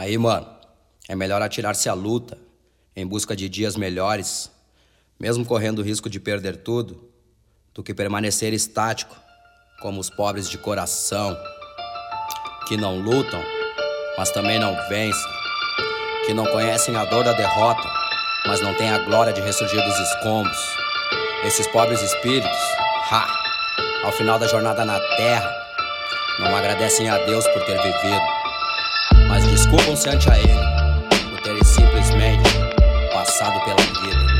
Aí, mano, é melhor atirar-se à luta, em busca de dias melhores, mesmo correndo o risco de perder tudo, do que permanecer estático, como os pobres de coração, que não lutam, mas também não vencem, que não conhecem a dor da derrota, mas não têm a glória de ressurgir dos escombros. Esses pobres espíritos, ha, ao final da jornada na terra, não agradecem a Deus por ter vivido, mas desculpam-se ante a Ele por terem simplesmente passado pela vida.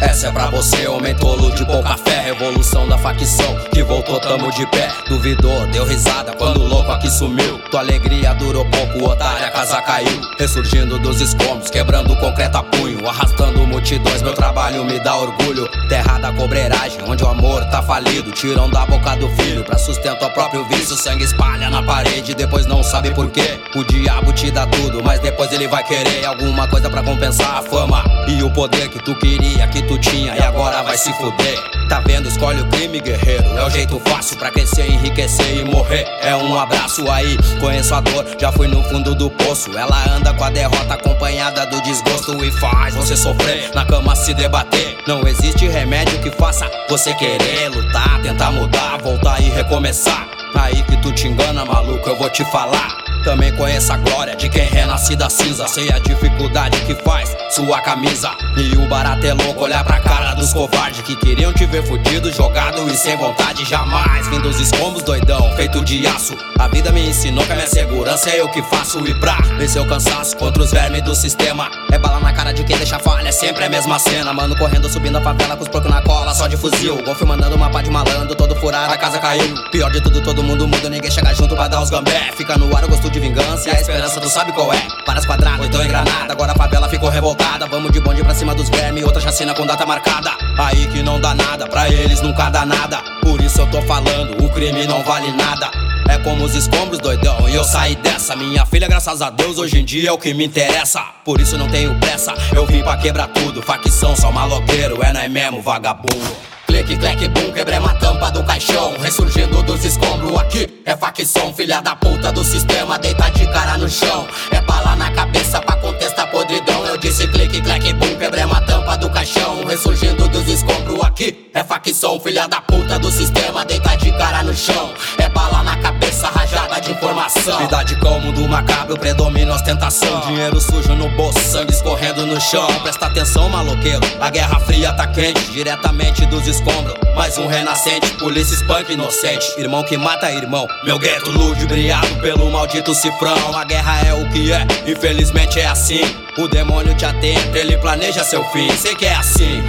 Essa é pra você, homem tolo de pouca fé. Revolução da facção que voltou, tamo de pé. Duvidou, deu risada quando o louco aqui sumiu. Tua alegria durou pouco, otário, a casa caiu. Ressurgindo dos escombros, quebrando concreto a punho. Arrastando multidões, meu trabalho me dá orgulho. Terra da cobreiragem, onde o amor tá falido. Tiram da boca do filho pra sustento ao próprio vício. Sangue espalha na parede, depois não sabe porquê. O diabo te dá tudo, mas depois ele vai querer alguma coisa pra compensar a fama e o poder que tu queria, que tu tinha e agora vai se fuder. Tá vendo? Escolhe o crime, guerreiro. É o jeito fácil pra crescer, enriquecer e morrer. É um abraço aí, conheço a dor, já fui no fundo do poço. Ela anda com a derrota acompanhada do desgosto e faz você sofrer, na cama se debater. Não existe remédio que faça você querer lutar, tentar mudar, voltar e recomeçar. Aí que tu te engana, maluco, eu vou te falar. Também conheço a glória de quem renasce da cinza. Sei a dificuldade que faz sua camisa. E o barato é louco olhar pra cara dos covardes que queriam te ver fudido, jogado e sem vontade. Jamais vim dos escombros, doidão, feito de aço. A vida me ensinou que a minha segurança é eu que faço. E pra vencer o cansaço contra os vermes do sistema. É bala na cara de quem deixa falha, é sempre a mesma cena. Mano correndo, subindo a favela com os porcos na cola, só de fuzil. Golfe mandando uma pá de malandro, todo furado, a casa caiu. Pior de tudo, todo mundo muda, ninguém chega junto pra dar os gambé. Fica no ar o gosto de vingança e a esperança tu sabe qual é. Várias quadradas, então engranada, agora a favela ficou revoltada. Vamos de bonde pra cima dos vermes, outra chacina com data marcada. Aí que não dá nada, pra eles nunca dá nada. Por isso eu tô falando, o crime não vale nada. É como os escombros, doidão, e eu saí dessa. Minha filha, graças a Deus, hoje em dia é o que me interessa. Por isso não tenho pressa, eu vim pra quebrar tudo. Facção, só maloqueiro, é nós mesmo, vagabundo. Clique, clack, bum, quebremos a tampa do caixão Ressurgindo dos escombros. Aqui É facção, filha da puta do sistema Deita de cara no chão. É bala na cabeça pra contestar podridão. Eu disse clique, clack, bum, quebremos a tampa do caixão Ressurgindo dos escombros. Aqui É facção, filha da puta do sistema Deita de cara no chão. É bala na cabeça, rajada de informação macabro, predomina ostentação Dinheiro sujo no bolso, sangue escorrendo no chão Presta atenção, maloqueiro A guerra fria tá quente, diretamente dos escombros mais um renascente, polícia espanca inocente. Irmão que mata irmão, meu gueto ludibriado pelo maldito cifrão. A guerra é o que é, infelizmente é assim. O demônio te atenta, ele planeja seu fim. Sei que é assim,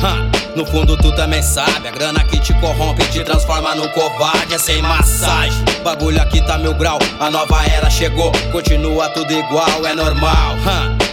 no fundo tu também sabe. A grana que te corrompe te transforma no covarde, é sem massagem. Bagulho aqui tá mil grau, a nova era chegou. Continua tudo igual, é normal.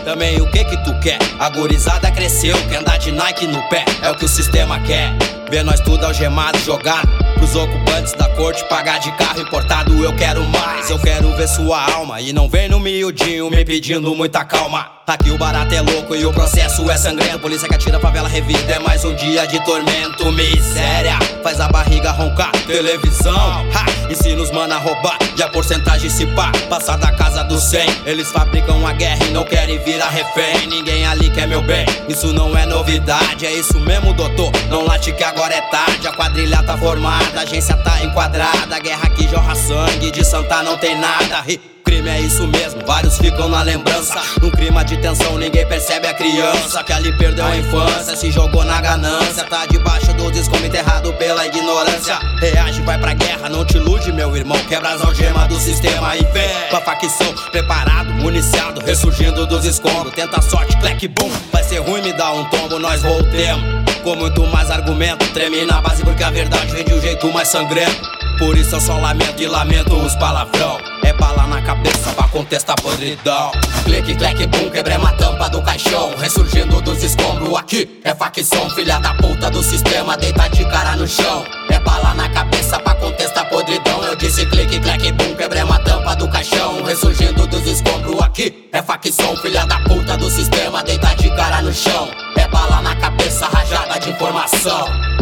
Também o que que tu quer? A gorizada cresceu, quer andar de Nike no pé, é o que o sistema quer. Ver nós tudo algemado, jogado Pros ocupantes da corte pagar de carro importado Eu quero mais, eu quero ver sua alma E não vem no miudinho me pedindo muita calma. Aqui o barato é louco e o processo é sangrento. Polícia que atira, favela revida É mais um dia de tormento, miséria Faz a barriga roncar, televisão ha, Ensina os mana a roubar. E a porcentagem se pá, passar da casa do 100 Eles fabricam a guerra e não querem virar refém. Ninguém ali quer meu bem, isso não é novidade. É isso mesmo doutor, não late que agora é tarde. A quadrilha tá formada, a agência tá enquadrada A guerra que jorra sangue, de santa não tem nada crime é isso mesmo, vários ficam na lembrança. Num clima de tensão, ninguém percebe a criança que ali perdeu a infância, se jogou na ganância. Tá debaixo do descomo enterrado pela ignorância. Reage, vai pra guerra, não te ilude, meu irmão. Quebra as algemas do sistema e vem pra facção. Preparado, municiado, ressurgindo dos escombros. Tenta a sorte, clack, boom. Vai ser ruim, me dá um tombo, nós voltemos. Com muito mais argumento, treme na base porque a verdade vem de um jeito mais sangrento. Por isso eu só lamento e lamento os palavrão. É bala na cabeça pra contestar podridão. Clique, clack, bum, quebremos a tampa do caixão. Ressurgindo dos escombros aqui. É facção, filha da puta do sistema. Deita de cara no chão. 走